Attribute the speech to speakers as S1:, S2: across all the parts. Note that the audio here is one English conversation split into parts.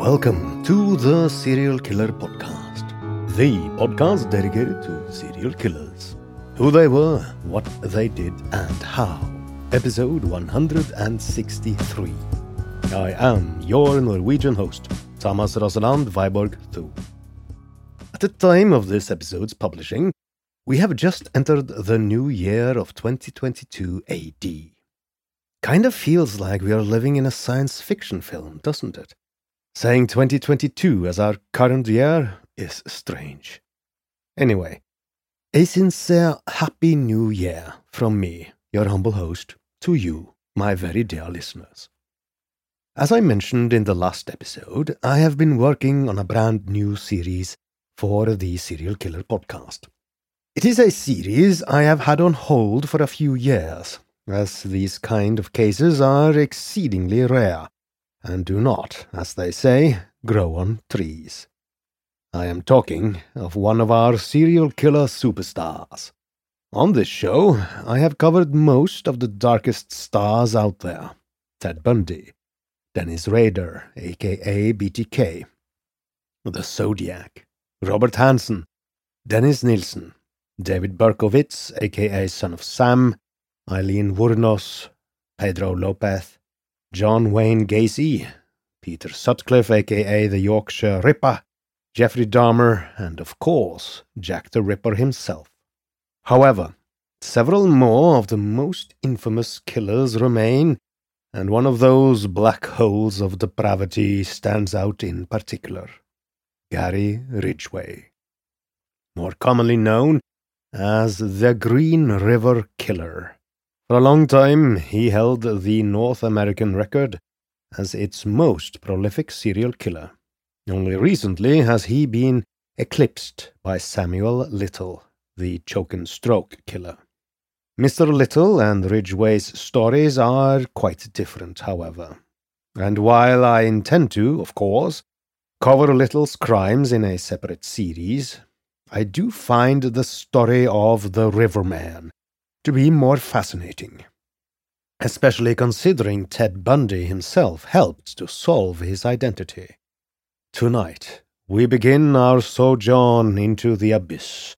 S1: Welcome to the Serial Killer Podcast, the podcast dedicated to serial killers. Who they were, what they did, and how. Episode 163. I am your Norwegian host, Thomas Roseland Viborg Thu. At the time of this episode's publishing, we have just entered the new year of 2022 AD. Kind of feels like we are living in a science fiction film, doesn't it? Saying 2022 as our current year is strange. Anyway, a sincere Happy New Year from me, your humble host, to you, my very dear listeners. As I mentioned in the last episode, I have been working on a brand new series for the Serial Killer podcast. It is a series I have had on hold for a few years, as these kind of cases are exceedingly rare and do not, as they say, grow on trees. I am talking of one of our serial killer superstars. On this show, I have covered most of the darkest stars out there Ted Bundy, Dennis Rader, aka BTK, The Zodiac, Robert Hansen, Dennis Nilsen, David Berkowitz, aka Son of Sam, Aileen Wuornos, Pedro Lopez, John Wayne Gacy, Peter Sutcliffe, aka the Yorkshire Ripper, Jeffrey Dahmer, and of course, Jack the Ripper himself. However, several more of the most infamous killers remain, and one of those black holes of depravity stands out in particular Gary Ridgway. More commonly known as the Green River Killer. For a long time, he held the North American record as its most prolific serial killer. Only recently has he been eclipsed by Samuel Little, the choke and stroke killer. Mr. Little and Ridgway's stories are quite different, however. And while I intend to, of course, cover Little's crimes in a separate series, I do find the story of the Riverman to be more fascinating, especially considering Ted Bundy himself helped to solve his identity. Tonight, we begin our sojourn into the abyss.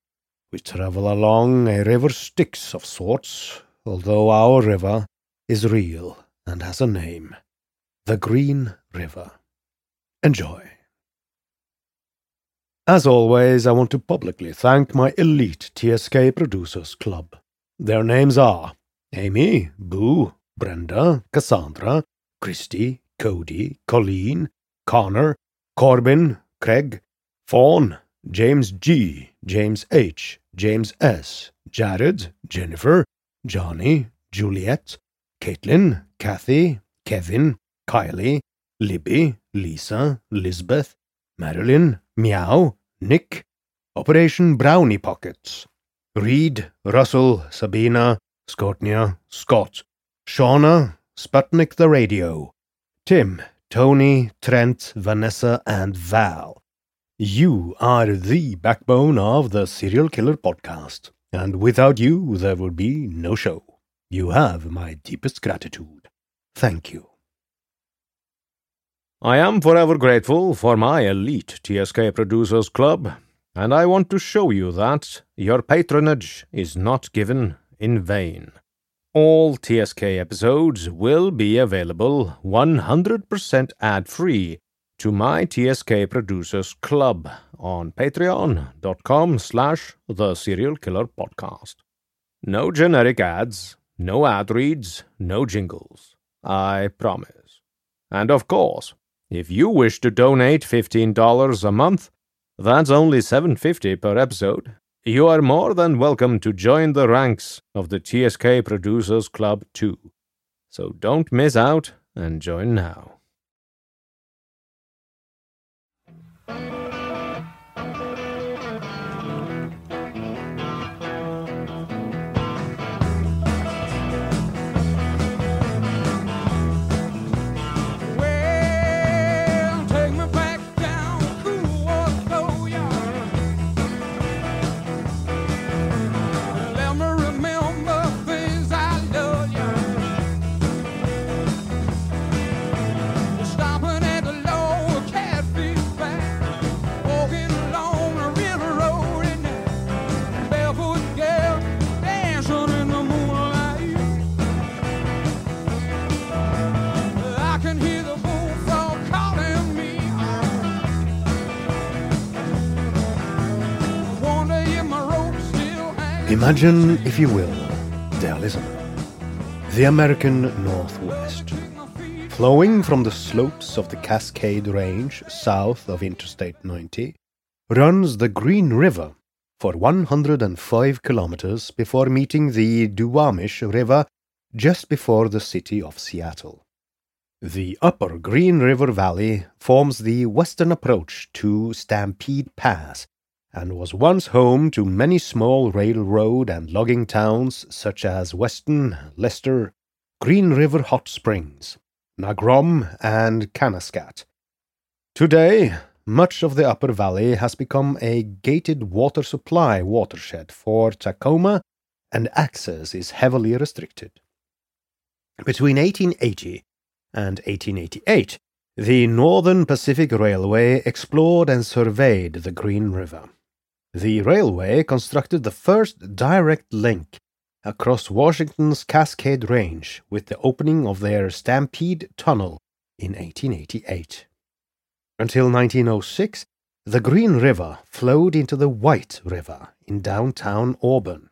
S1: We travel along a river Styx of sorts, although our river is real and has a name the Green River. Enjoy. As always, I want to publicly thank my elite TSK Producers Club. Their names are Amy, Boo, Brenda, Cassandra, Christy, Cody, Colleen, Connor, Corbin, Craig, Fawn, James G, James H, James S, Jared, Jennifer, Johnny, Juliet, Caitlin, Kathy, Kevin, Kylie, Libby, Lisa, Lisbeth, Marilyn, Meow, Nick, Operation Brownie Pockets, Reed, Russell, Sabina, Scortnia, Scott, Shauna, Sputnik the Radio, Tim, Tony, Trent, Vanessa, and Val. You are the backbone of the Serial Killer podcast, and without you, there would be no show. You have my deepest gratitude. Thank you.
S2: I am forever grateful for my elite TSK Producers Club, and I want to show you that your patronage is not given in vain. All TSK episodes will be available 100% ad free to my TSK Producers Club on patreon.com slash the serial killer podcast. No generic ads, no ad reads, no jingles. I promise. And of course, if you wish to donate $15 a month, that's only $7.50 per episode. You are more than welcome to join the ranks of the TSK Producers Club too. So don't miss out and join now.
S1: Imagine, if you will, dear listener, the American Northwest. Flowing from the slopes of the Cascade Range south of Interstate 90, runs the Green River for 105 kilometers before meeting the Duwamish River just before the city of Seattle. The upper Green River Valley forms the western approach to Stampede Pass and was once home to many small railroad and logging towns such as Weston, Lester, Green River Hot Springs, Nagrom, and Kanaskat. Today, much of the upper valley has become a gated water supply watershed for Tacoma, and access is heavily restricted. Between 1880 and 1888, the Northern Pacific Railway explored and surveyed the Green River. The railway constructed the first direct link across Washington's Cascade Range with the opening of their Stampede Tunnel in 1888. Until 1906, the Green River flowed into the White River in downtown Auburn.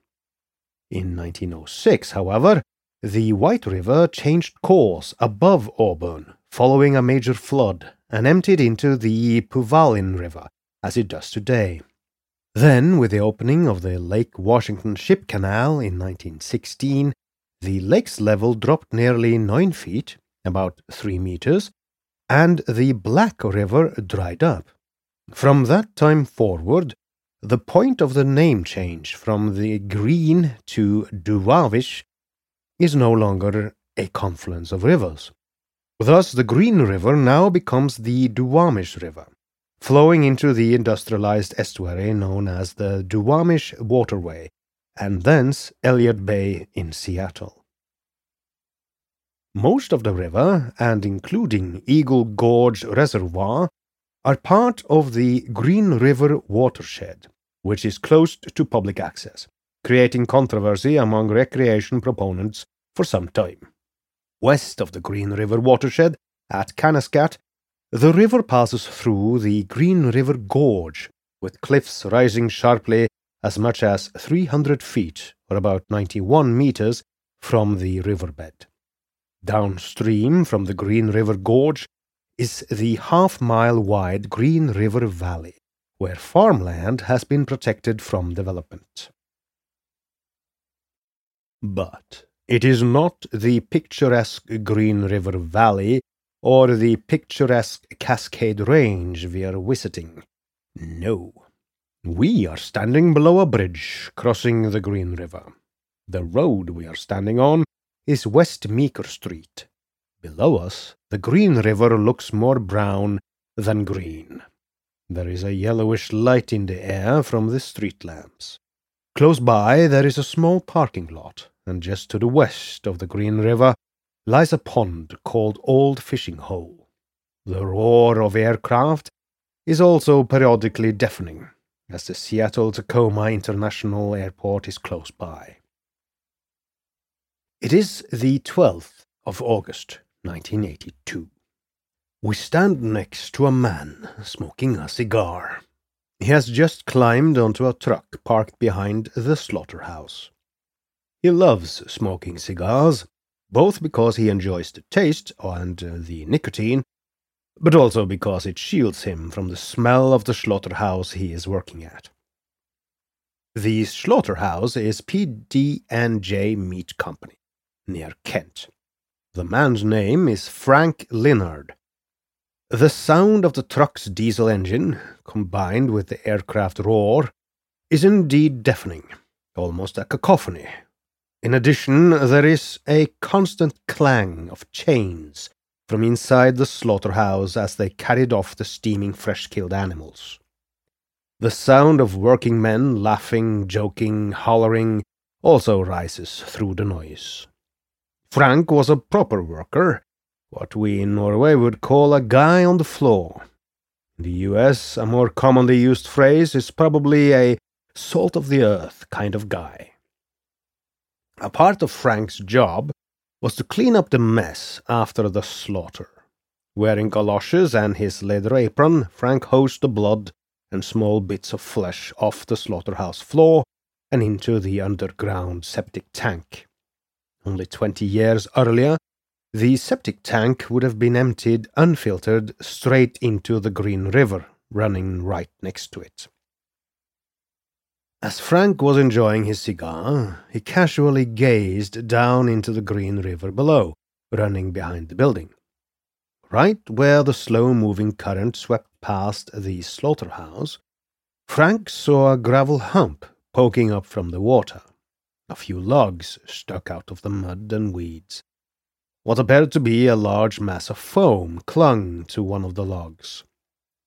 S1: In 1906, however, the White River changed course above Auburn following a major flood and emptied into the Puyallup River, as it does today. Then, with the opening of the Lake Washington Ship Canal in 1916, the lake's level dropped nearly 9 feet, about 3 meters, and the Black River dried up. From that time forward, the point of the name change from the Green to Duwamish is no longer a confluence of rivers. Thus, the Green River now becomes the Duwamish River, flowing into the industrialized estuary known as the Duwamish Waterway, and thence Elliott Bay in Seattle. Most of the river, and including Eagle Gorge Reservoir, are part of the Green River watershed, which is closed to public access, creating controversy among recreation proponents for some time. West of the Green River watershed, at Kanaskat, the river passes through the Green River Gorge, with cliffs rising sharply as much as 300 feet, or about 91 meters, from the riverbed. Downstream from the Green River Gorge is the half mile wide Green River Valley, where farmland has been protected from development. But it is not the picturesque Green River Valley or the picturesque Cascade Range we are visiting. No. We are standing below a bridge crossing the Green River. The road we are standing on is West Meeker Street. Below us, the Green River looks more brown than green. There is a yellowish light in the air from the street lamps. Close by, there is a small parking lot, and just to the west of the Green River lies a pond called Old Fishing Hole. The roar of aircraft is also periodically deafening, as the Seattle Tacoma International Airport is close by. It is the 12th of August, 1982. We stand next to a man smoking a cigar. He has just climbed onto a truck parked behind the slaughterhouse. He loves smoking cigars, both because he enjoys the taste and uh, the nicotine, but also because it shields him from the smell of the slaughterhouse he is working at. The slaughterhouse is PD&J Meat Company, near Kent. The man's name is Frank Linnard. The sound of the truck's diesel engine, combined with the aircraft roar, is indeed deafening, almost a cacophony. In addition, there is a constant clang of chains from inside the slaughterhouse as they carried off the steaming fresh killed animals. The sound of working men laughing, joking, hollering also rises through the noise. Frank was a proper worker, what we in Norway would call a guy on the floor. In the US, a more commonly used phrase is probably a salt of the earth kind of guy. A part of Frank's job was to clean up the mess after the slaughter. Wearing galoshes and his leather apron, Frank hosed the blood and small bits of flesh off the slaughterhouse floor and into the underground septic tank. Only twenty years earlier, the septic tank would have been emptied unfiltered straight into the Green River, running right next to it. As Frank was enjoying his cigar, he casually gazed down into the Green River below, running behind the building. Right where the slow moving current swept past the slaughterhouse, Frank saw a gravel hump poking up from the water. A few logs stuck out of the mud and weeds. What appeared to be a large mass of foam clung to one of the logs.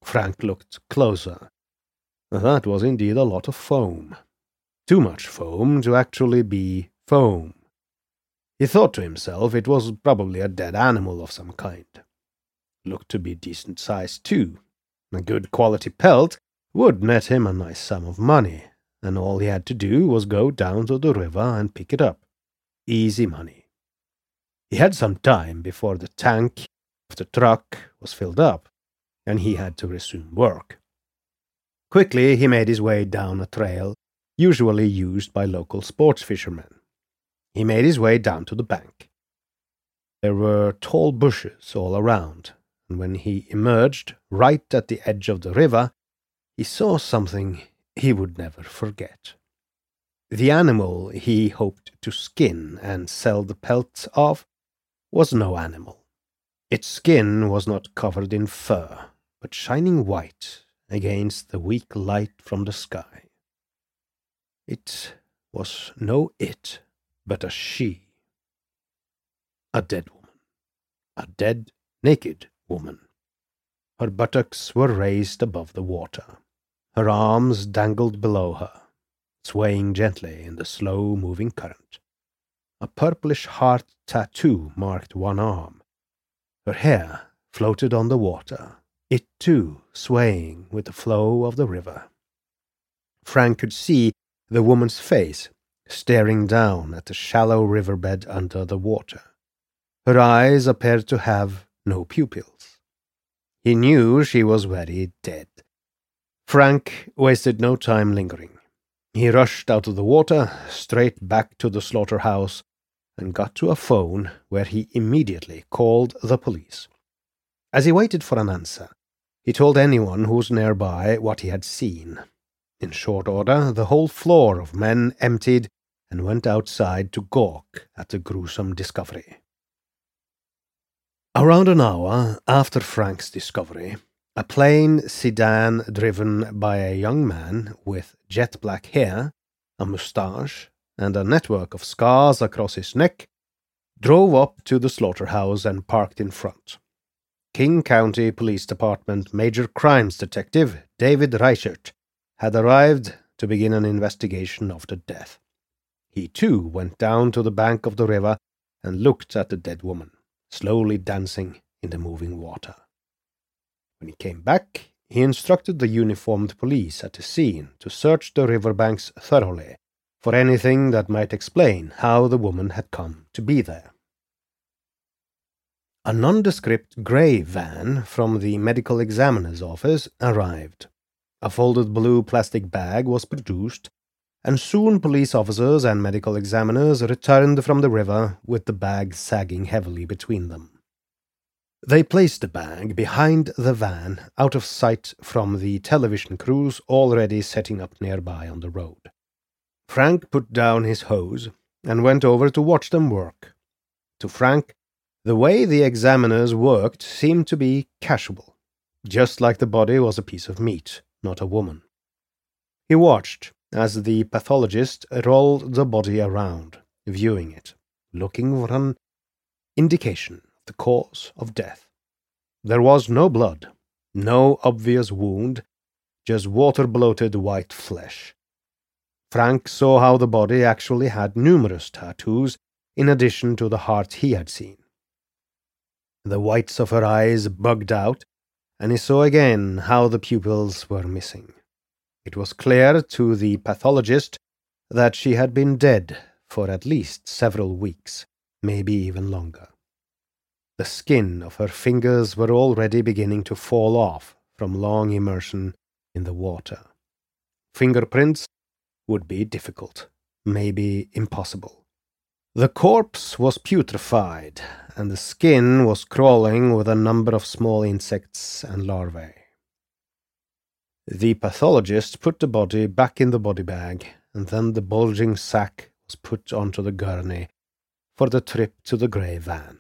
S1: Frank looked closer. That was indeed a lot of foam. Too much foam to actually be foam. He thought to himself it was probably a dead animal of some kind. Looked to be decent sized, too. A good quality pelt would net him a nice sum of money, and all he had to do was go down to the river and pick it up. Easy money. He had some time before the tank of the truck was filled up, and he had to resume work. Quickly, he made his way down a trail usually used by local sports fishermen. He made his way down to the bank. There were tall bushes all around, and when he emerged right at the edge of the river, he saw something he would never forget. The animal he hoped to skin and sell the pelts of was no animal. Its skin was not covered in fur, but shining white against the weak light from the sky. It was no it, but a she. A dead woman. A dead, naked woman. Her buttocks were raised above the water. Her arms dangled below her, swaying gently in the slow moving current. A purplish heart tattoo marked one arm. Her hair floated on the water, it too swaying with the flow of the river. Frank could see the woman's face staring down at the shallow riverbed under the water. Her eyes appeared to have no pupils. He knew she was very dead. Frank wasted no time lingering. He rushed out of the water, straight back to the slaughterhouse, and got to a phone where he immediately called the police. As he waited for an answer, he told anyone who was nearby what he had seen. In short order, the whole floor of men emptied and went outside to gawk at the gruesome discovery. Around an hour after Frank's discovery, a plain sedan driven by a young man with jet black hair, a moustache, and a network of scars across his neck drove up to the slaughterhouse and parked in front. King County Police Department Major Crimes Detective David Reichert had arrived to begin an investigation of the death. He too went down to the bank of the river and looked at the dead woman, slowly dancing in the moving water. When he came back, he instructed the uniformed police at the scene to search the riverbanks thoroughly for anything that might explain how the woman had come to be there. A nondescript grey van from the medical examiner's office arrived. A folded blue plastic bag was produced, and soon police officers and medical examiners returned from the river with the bag sagging heavily between them. They placed the bag behind the van, out of sight from the television crews already setting up nearby on the road. Frank put down his hose and went over to watch them work. To Frank, the way the examiners worked seemed to be casual, just like the body was a piece of meat, not a woman. He watched as the pathologist rolled the body around, viewing it, looking for an indication of the cause of death. There was no blood, no obvious wound, just water bloated white flesh. Frank saw how the body actually had numerous tattoos in addition to the heart he had seen. The whites of her eyes bugged out, and he saw again how the pupils were missing. It was clear to the pathologist that she had been dead for at least several weeks, maybe even longer. The skin of her fingers were already beginning to fall off from long immersion in the water. Fingerprints would be difficult, maybe impossible. The corpse was putrefied, and the skin was crawling with a number of small insects and larvae. The pathologist put the body back in the body bag, and then the bulging sack was put onto the gurney for the trip to the grey van.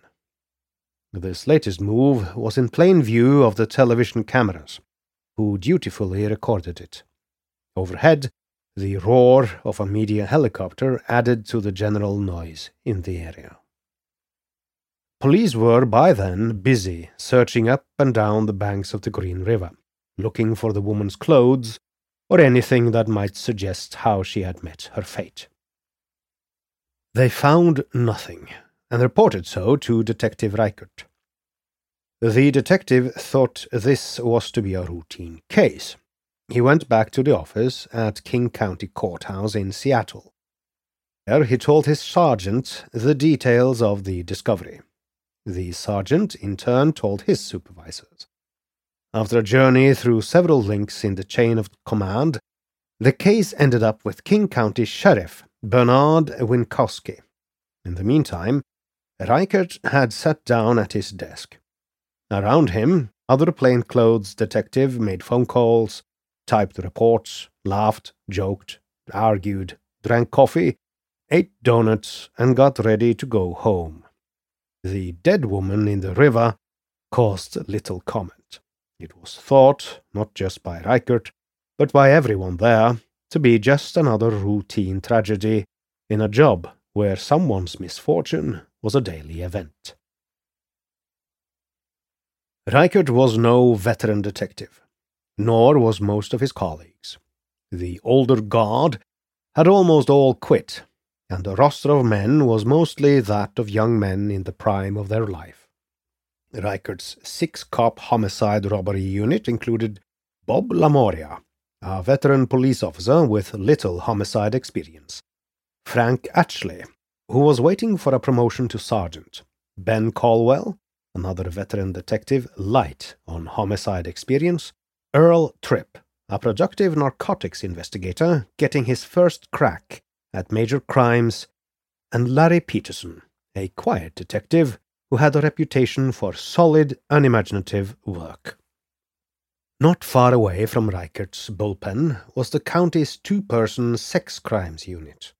S1: This latest move was in plain view of the television cameras, who dutifully recorded it. Overhead, the roar of a media helicopter added to the general noise in the area. Police were by then busy searching up and down the banks of the Green River, looking for the woman's clothes or anything that might suggest how she had met her fate. They found nothing, and reported so to Detective Reichert. The detective thought this was to be a routine case. He went back to the office at King County Courthouse in Seattle. There he told his sergeant the details of the discovery. The sergeant, in turn, told his supervisors. After a journey through several links in the chain of command, the case ended up with King County Sheriff Bernard Winckoski. In the meantime, Reichert had sat down at his desk. Around him, other plainclothes detective made phone calls, typed reports, laughed, joked, argued, drank coffee, ate donuts, and got ready to go home. The dead woman in the river caused little comment. It was thought, not just by Reichert, but by everyone there, to be just another routine tragedy in a job where someone's misfortune was a daily event. Reichert was no veteran detective, nor was most of his colleagues. The older guard had almost all quit, and the roster of men was mostly that of young men in the prime of their life. Reichert's six cop homicide robbery unit included Bob Lamoria, a veteran police officer with little homicide experience, Frank Atchley, who was waiting for a promotion to sergeant, Ben Caldwell, another veteran detective light on homicide experience, Earl Tripp, a productive narcotics investigator getting his first crack at major crimes, and Larry Peterson, a quiet detective who had a reputation for solid, unimaginative work. Not far away from Reichert's bullpen was the county's two person sex crimes unit.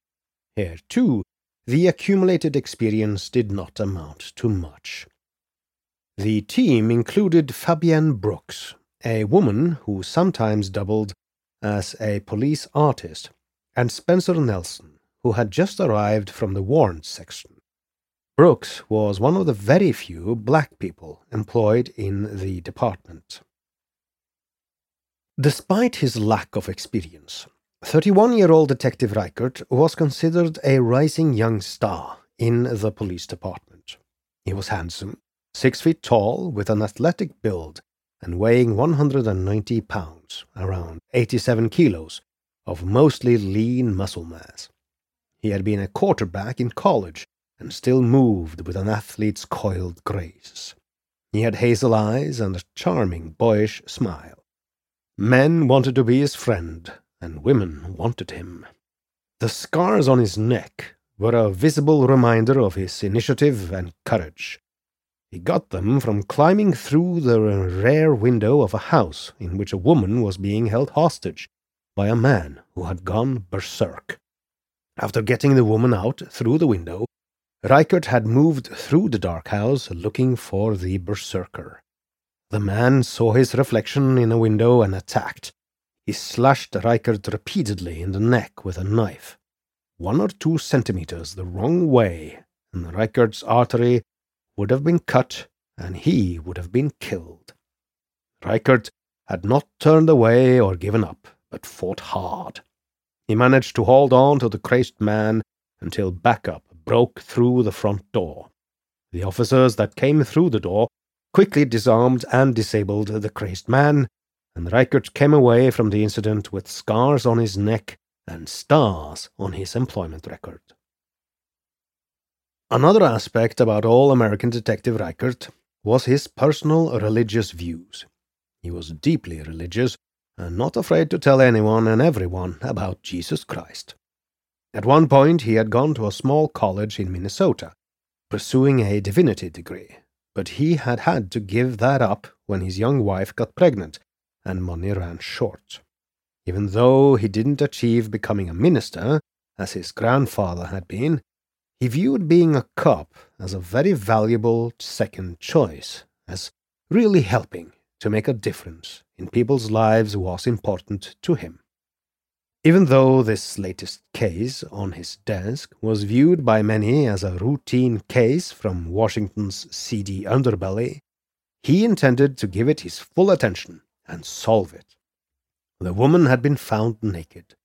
S1: Here, too, the accumulated experience did not amount to much.
S2: The team included Fabienne Brooks, a woman who sometimes doubled as a police artist, and Spencer Nelson, who had just arrived from the warrant section. Brooks was one of the very few black people employed in the department. Despite his lack of experience, 31 year old Detective Reichert was considered a rising young star in the police department. He was handsome, six feet tall, with an athletic build, and weighing 190 pounds, around 87 kilos, of mostly lean muscle mass. He had been a quarterback in college and still moved with an athlete's coiled grace. He had hazel eyes and a charming, boyish smile. Men wanted to be his friend, and women wanted him. The scars on his neck were a visible reminder of his initiative and courage. He got them from climbing through the rear window of a house in which a woman was being held hostage by a man who had gone berserk. After getting the woman out through the window, Reichert had moved through the dark house looking for the berserker. The man saw his reflection in a window and attacked. He slashed Reichert repeatedly in the neck with a knife, one or two centimeters the wrong way, and Reichert's artery would have been cut and he would have been killed. Reichert had not turned away or given up, but fought hard. He managed to hold on to the crazed man until backup broke through the front door. The officers that came through the door quickly disarmed and disabled the crazed man, and Reichert came away from the incident with scars on his neck and stars on his employment record. Another aspect about all American Detective Reichert was his personal religious views. He was deeply religious and not afraid to tell anyone and everyone about Jesus Christ. At one point, he had gone to a small college in Minnesota, pursuing a divinity degree, but he had had to give that up when his young wife got pregnant and money ran short. Even though he didn't achieve becoming a minister, as his grandfather had been, he viewed being a cop as a very valuable second choice, as really helping to make a difference in people's lives was important to him. Even though this latest case on his desk was viewed by many as a routine case from Washington's seedy underbelly, he intended to give it his full attention and solve it. The woman had been found naked.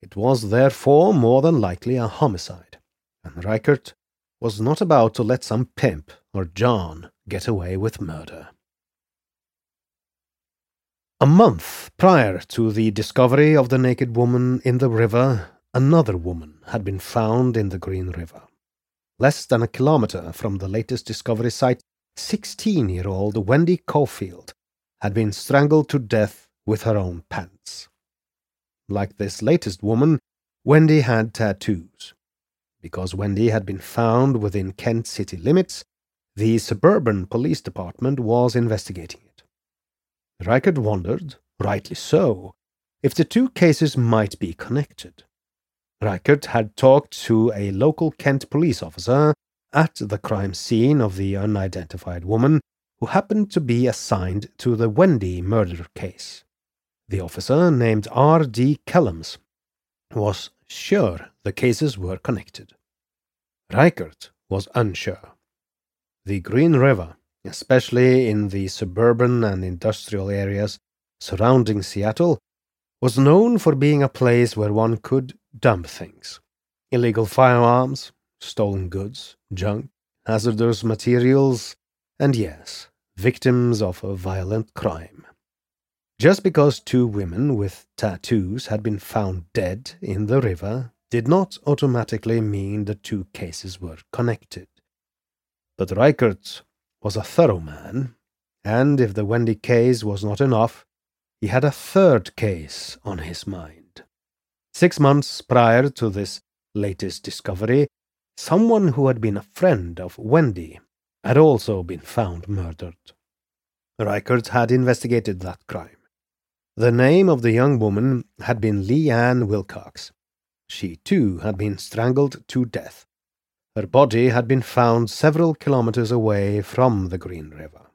S2: It was therefore more than likely a homicide, and Reichert was not about to let some pimp or John get away with murder. A month prior to the discovery of the naked woman in the river, another woman had been found in the Green River. Less than a kilometer from the latest discovery site, 16 year old Wendy Coffield had been strangled to death with her own pants. Like this latest woman, Wendy had tattoos. Because Wendy had been found within Kent city limits, the suburban police department was investigating it. Reichert wondered, rightly so, if the two cases might be connected. Reichert had talked to a local Kent police officer at the crime scene of the unidentified woman who happened to be assigned to the Wendy murder case. The officer, named R. D. Kellums, was sure the cases were connected. Reichert was unsure. The Green River especially in the suburban and industrial areas surrounding Seattle, was known for being a place where one could dump things illegal firearms, stolen goods, junk, hazardous materials, and yes, victims of a violent crime. Just because two women with tattoos had been found dead in the river did not automatically mean the two cases were connected. But Reichert was a thorough man, and if the Wendy case was not enough, he had a third case on his mind. Six months prior to this latest discovery, someone who had been a friend of Wendy had also been found murdered. Reichert had investigated that crime. The name of the young woman had been Ann Wilcox. She, too, had been strangled to death. Her body had been found several kilometers away from the Green River.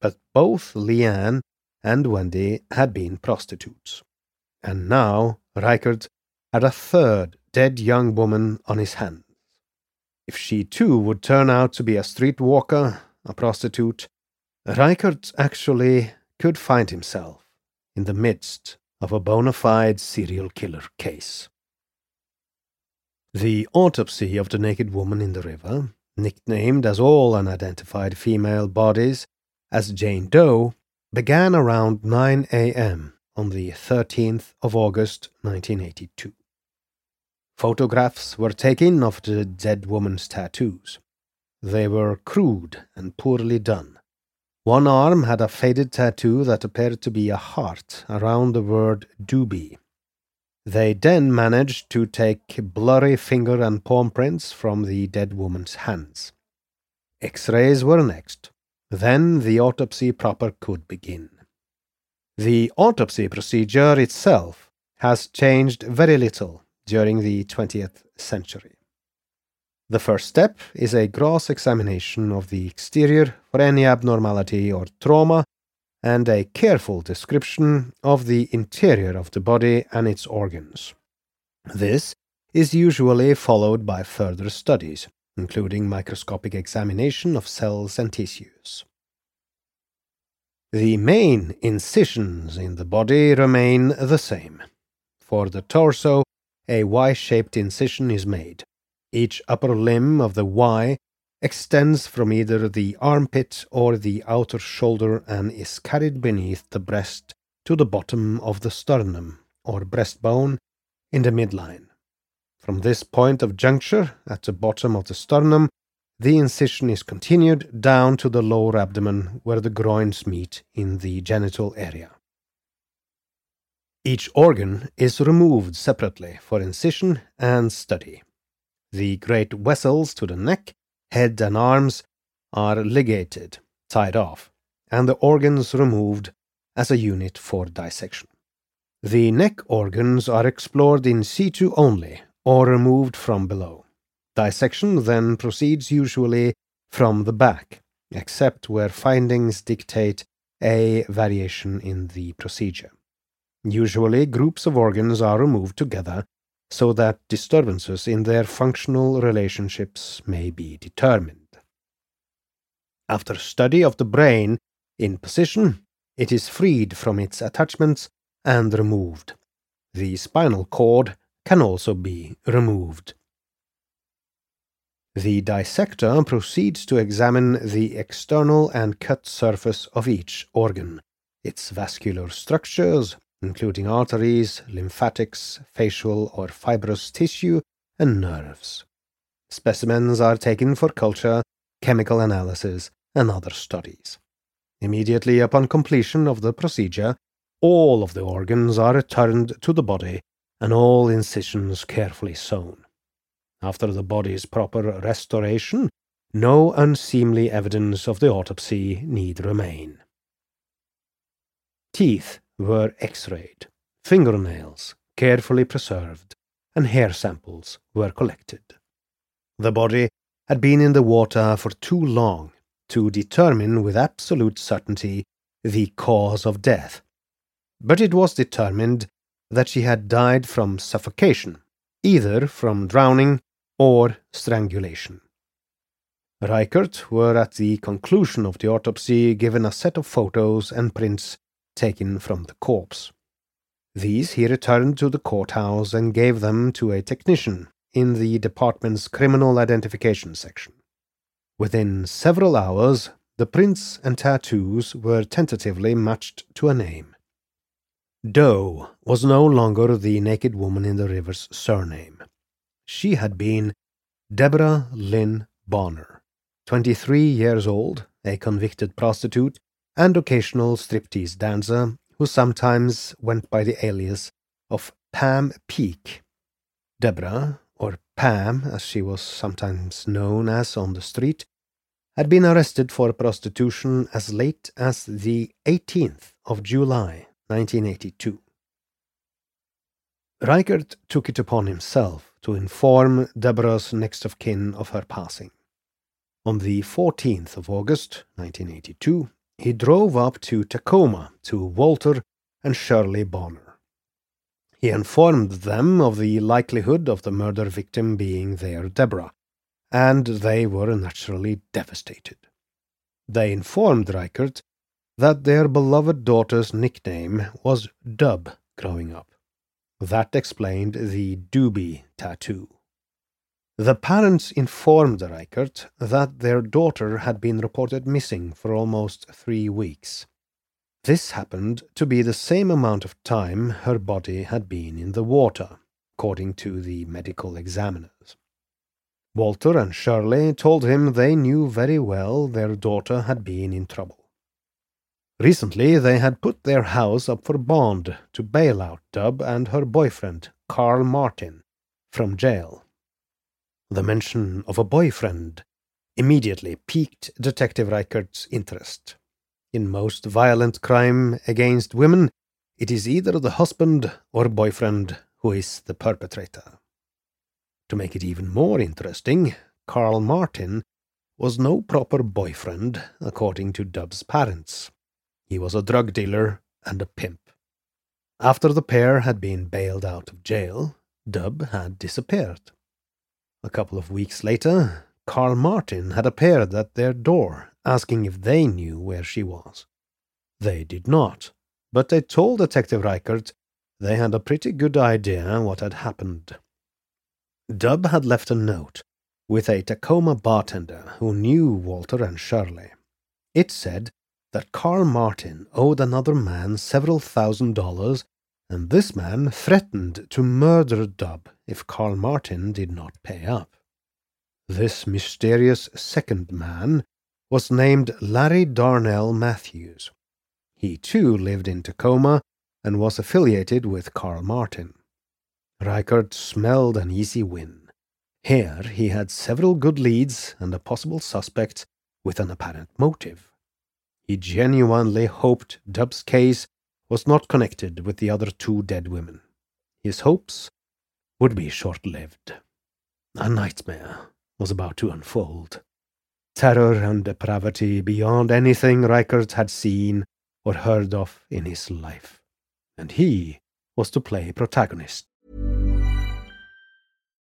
S2: but both Leanne and Wendy had been prostitutes. And now Reichert had a third dead young woman on his hands. If she too would turn out to be a streetwalker, a prostitute, Reichert actually could find himself in the midst of a bona fide serial killer case. The autopsy of the naked woman in the river, nicknamed as all unidentified female bodies as Jane Doe, began around 9 a.m. on the 13th of August 1982. Photographs were taken of the dead woman's tattoos. They were crude and poorly done. One arm had a faded tattoo that appeared to be a heart around the word doobie. They then managed to take blurry finger and palm prints from the dead woman's hands. X rays were next. Then the autopsy proper could begin. The autopsy procedure itself has changed very little during the 20th century. The first step is a gross examination of the exterior for any abnormality or trauma and a careful description of the interior of the body and its organs. This is usually followed by further studies, including microscopic examination of cells and tissues. The main incisions in the body remain the same. For the torso, a Y shaped incision is made. Each upper limb of the Y extends from either the armpit or the outer shoulder and is carried beneath the breast to the bottom of the sternum or breastbone in the midline. From this point of juncture at the bottom of the sternum, the incision is continued down to the lower abdomen where the groins meet in the genital area. Each organ is removed separately for incision and study. The great vessels to the neck, head, and arms are ligated, tied off, and the organs removed as a unit for dissection. The neck organs are explored in situ only or removed from below. Dissection then proceeds usually from the back, except where findings dictate a variation in the procedure. Usually, groups of organs are removed together so that disturbances in their functional relationships may be determined. After study of the brain in position, it is freed from its attachments and removed. The spinal cord can also be removed. The dissector proceeds to examine the external and cut surface of each organ, its vascular structures, including arteries, lymphatics, facial or fibrous tissue, and nerves. Specimens are taken for culture, chemical analysis, and other studies. Immediately upon completion of the procedure, all of the organs are returned to the body and all incisions carefully sewn. After the body's proper restoration, no unseemly evidence of the autopsy need remain. Teeth were x rayed, fingernails carefully preserved, and hair samples were collected. The body had been in the water for too long to determine with absolute certainty the cause of death, but it was determined that she had died from suffocation, either from drowning or strangulation. Reichert were at the conclusion of the autopsy given a set of photos and prints taken from the corpse. These he returned to the courthouse and gave them to a technician in the department's criminal identification section. Within several hours, the prints and tattoos were tentatively matched to a name. Doe was no longer the naked woman in the river's surname. She had been Deborah Lynn Bonner, 23 years old, a convicted prostitute and occasional striptease dancer who sometimes went by the alias of Pam Peak. Deborah, or Pam as she was sometimes known as on the street, had been arrested for prostitution as late as the 18th of July 1982. Reichert took it upon himself to inform Deborah's next of kin of her passing. On the 14th of August 1982, he drove up to Tacoma to Walter and Shirley Bonner. He informed them of the likelihood of the murder victim being their Deborah, and they were naturally devastated. They informed Reichert that their beloved daughter's nickname was Dub growing up. That explained the doobie tattoo. The parents informed Reichert that their daughter had been reported missing for almost three weeks. This happened to be the same amount of time her body had been in the water, according to the medical examiners. Walter and Shirley told him they knew very well their daughter had been in trouble. Recently, they had put their house up for bond to bail out Dub and her boyfriend, Carl Martin, from jail. The mention of a boyfriend immediately piqued Detective Reichert's interest. In most violent crime against women, it is either the husband or boyfriend who is the perpetrator. To make it even more interesting, Carl Martin was no proper boyfriend, according to Dub's parents. He was a drug dealer and a pimp. After the pair had been bailed out of jail, Dub had disappeared. A couple of weeks later, Carl Martin had appeared at their door, asking if they knew where she was. They did not, but they told Detective Reichert they had a pretty good idea what had happened. Dub had left a note with a Tacoma bartender who knew Walter and Shirley. It said that Carl Martin owed another man several thousand dollars, and this man threatened to murder Dub if Carl Martin did not pay up. This mysterious second man was named Larry Darnell Matthews. He too lived in Tacoma and was affiliated with Carl Martin. Reichert smelled an easy win. Here he had several good leads and a possible suspect with an apparent motive. He genuinely hoped Dub's case was not connected with the other two dead women. His hopes would be short lived. A nightmare was about to unfold. Terror and depravity beyond anything Reichert had seen or heard of in his life. And he was to play protagonist.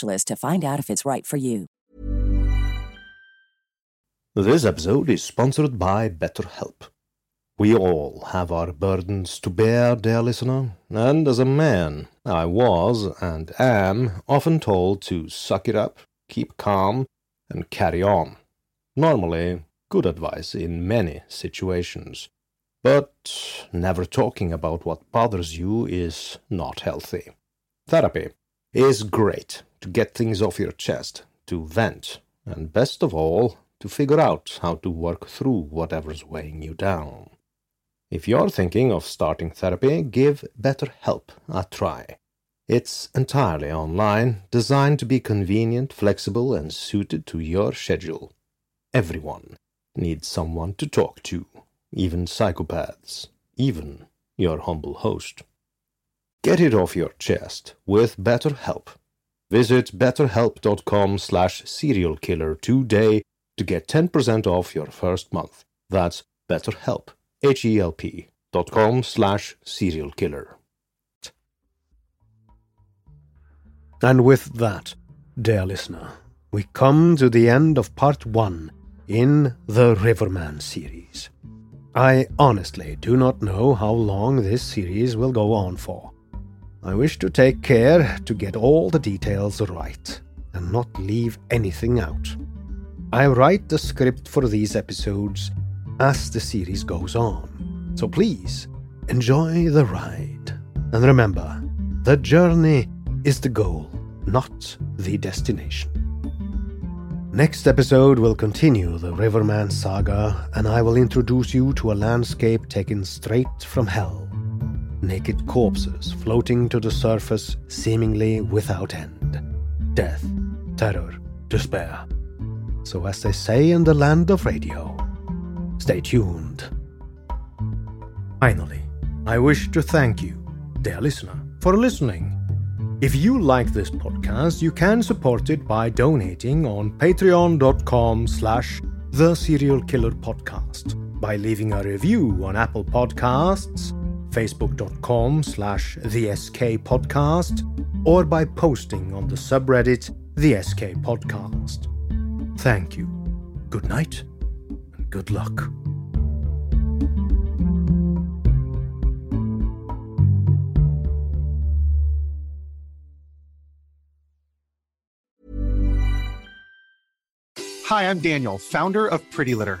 S3: to find out if it's right for you.
S2: This episode is sponsored by BetterHelp. We all have our burdens to bear, dear listener, and as a man, I was and am often told to suck it up, keep calm, and carry on. Normally, good advice in many situations. But never talking about what bothers you is not healthy. Therapy is great to get things off your chest, to vent, and best of all, to figure out how to work through whatever's weighing you down. If you're thinking of starting therapy, give BetterHelp a try. It's entirely online, designed to be convenient, flexible, and suited to your schedule. Everyone needs someone to talk to.
S1: even psychopaths, even your humble host. Get it off your chest with BetterHelp. Visit betterhelp.com slash serialkiller today to get 10% off your first month. That's betterhelp, H-E-L-P dot com slash serialkiller.
S2: And with that, dear listener, we come to the end of part one in the Riverman series. I honestly do not know how long this series will go on for. I wish to take care to get all the details right and not leave anything out. I write the script for these episodes as the series goes on, so please enjoy the ride. And remember, the journey is the goal, not the destination. Next episode will continue the Riverman saga, and I will introduce you to a landscape taken straight from hell. Naked corpses floating to the surface seemingly without end. Death, terror, despair. So, as they say in the land of radio, stay tuned. Finally, I wish to thank you, dear listener, for listening. If you like this podcast, you can support it by donating on patreon.com slash the serial killer podcast, by leaving a review on Apple Podcasts, facebook.com slash the SK podcast, or by posting on the subreddit the SK podcast. Thank you. Good night and good luck.
S4: Hi, I'm Daniel, founder of Pretty Litter.